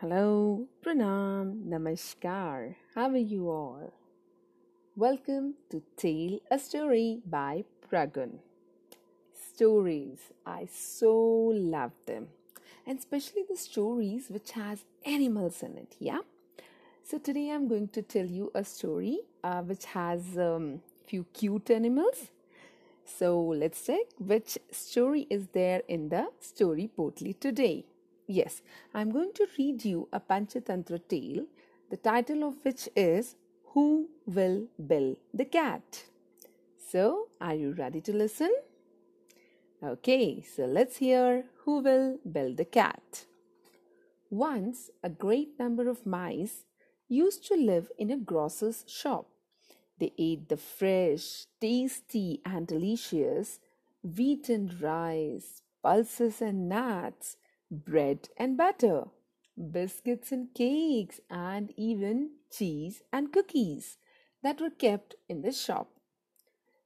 Hello, Pranam, Namaskar. How are you all? Welcome to Tale a Story by Pragun. Stories, I so love them, and especially the stories which has animals in it. Yeah. So today I'm going to tell you a story uh, which has um, few cute animals. So let's check which story is there in the story portly today. Yes, I'm going to read you a Panchatantra tale, the title of which is Who Will Bell the Cat? So, are you ready to listen? Okay, so let's hear Who Will Bell the Cat? Once, a great number of mice used to live in a grocer's shop. They ate the fresh, tasty, and delicious wheat and rice, pulses and nuts bread and butter, biscuits and cakes, and even cheese and cookies that were kept in the shop.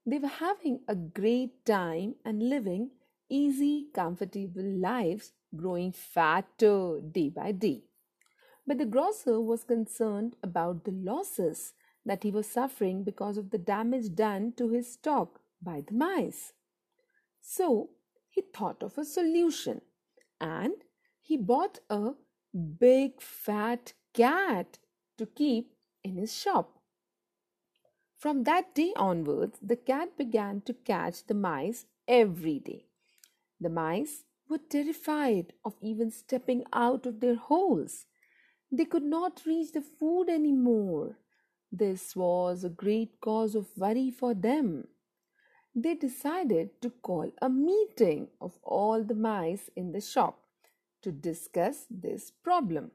They were having a great time and living easy, comfortable lives, growing fatter day by day. But the grocer was concerned about the losses that he was suffering because of the damage done to his stock by the mice. So he thought of a solution and he bought a big fat cat to keep in his shop. From that day onwards, the cat began to catch the mice every day. The mice were terrified of even stepping out of their holes. They could not reach the food anymore. This was a great cause of worry for them. They decided to call a meeting of all the mice in the shop to discuss this problem.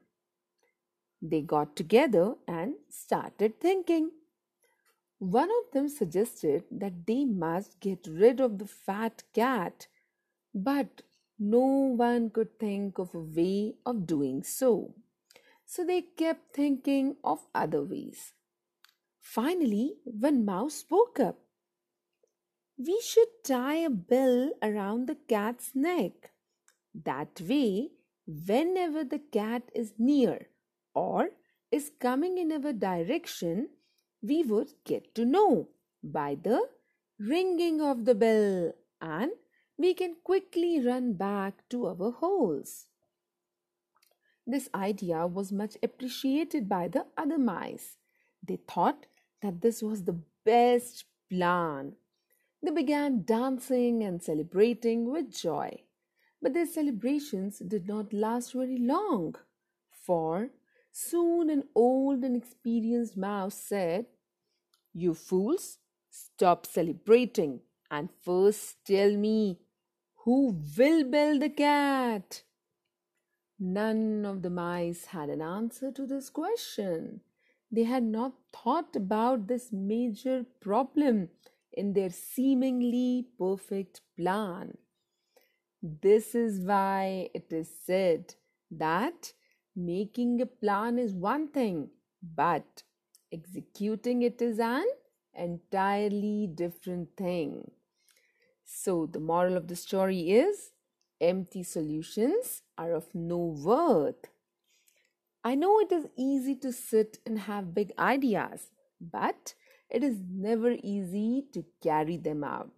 They got together and started thinking. One of them suggested that they must get rid of the fat cat, but no one could think of a way of doing so. So they kept thinking of other ways. Finally, one mouse spoke up. We should tie a bell around the cat's neck. That way, whenever the cat is near or is coming in our direction, we would get to know by the ringing of the bell and we can quickly run back to our holes. This idea was much appreciated by the other mice. They thought that this was the best plan. They began dancing and celebrating with joy. But their celebrations did not last very long, for soon an old and experienced mouse said, You fools, stop celebrating and first tell me who will build the cat? None of the mice had an answer to this question. They had not thought about this major problem in their seemingly perfect plan. This is why it is said that making a plan is one thing, but executing it is an entirely different thing. So, the moral of the story is empty solutions are of no worth. I know it is easy to sit and have big ideas, but it is never easy to carry them out.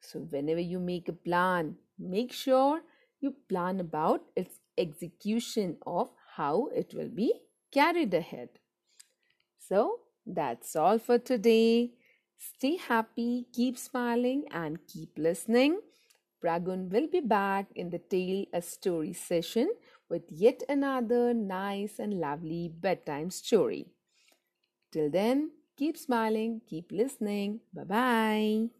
So, whenever you make a plan, make sure you plan about its execution of how it will be carried ahead. So, that's all for today. Stay happy, keep smiling, and keep listening. Pragun will be back in the Tale a Story session with yet another nice and lovely bedtime story. Till then, keep smiling, keep listening. Bye bye.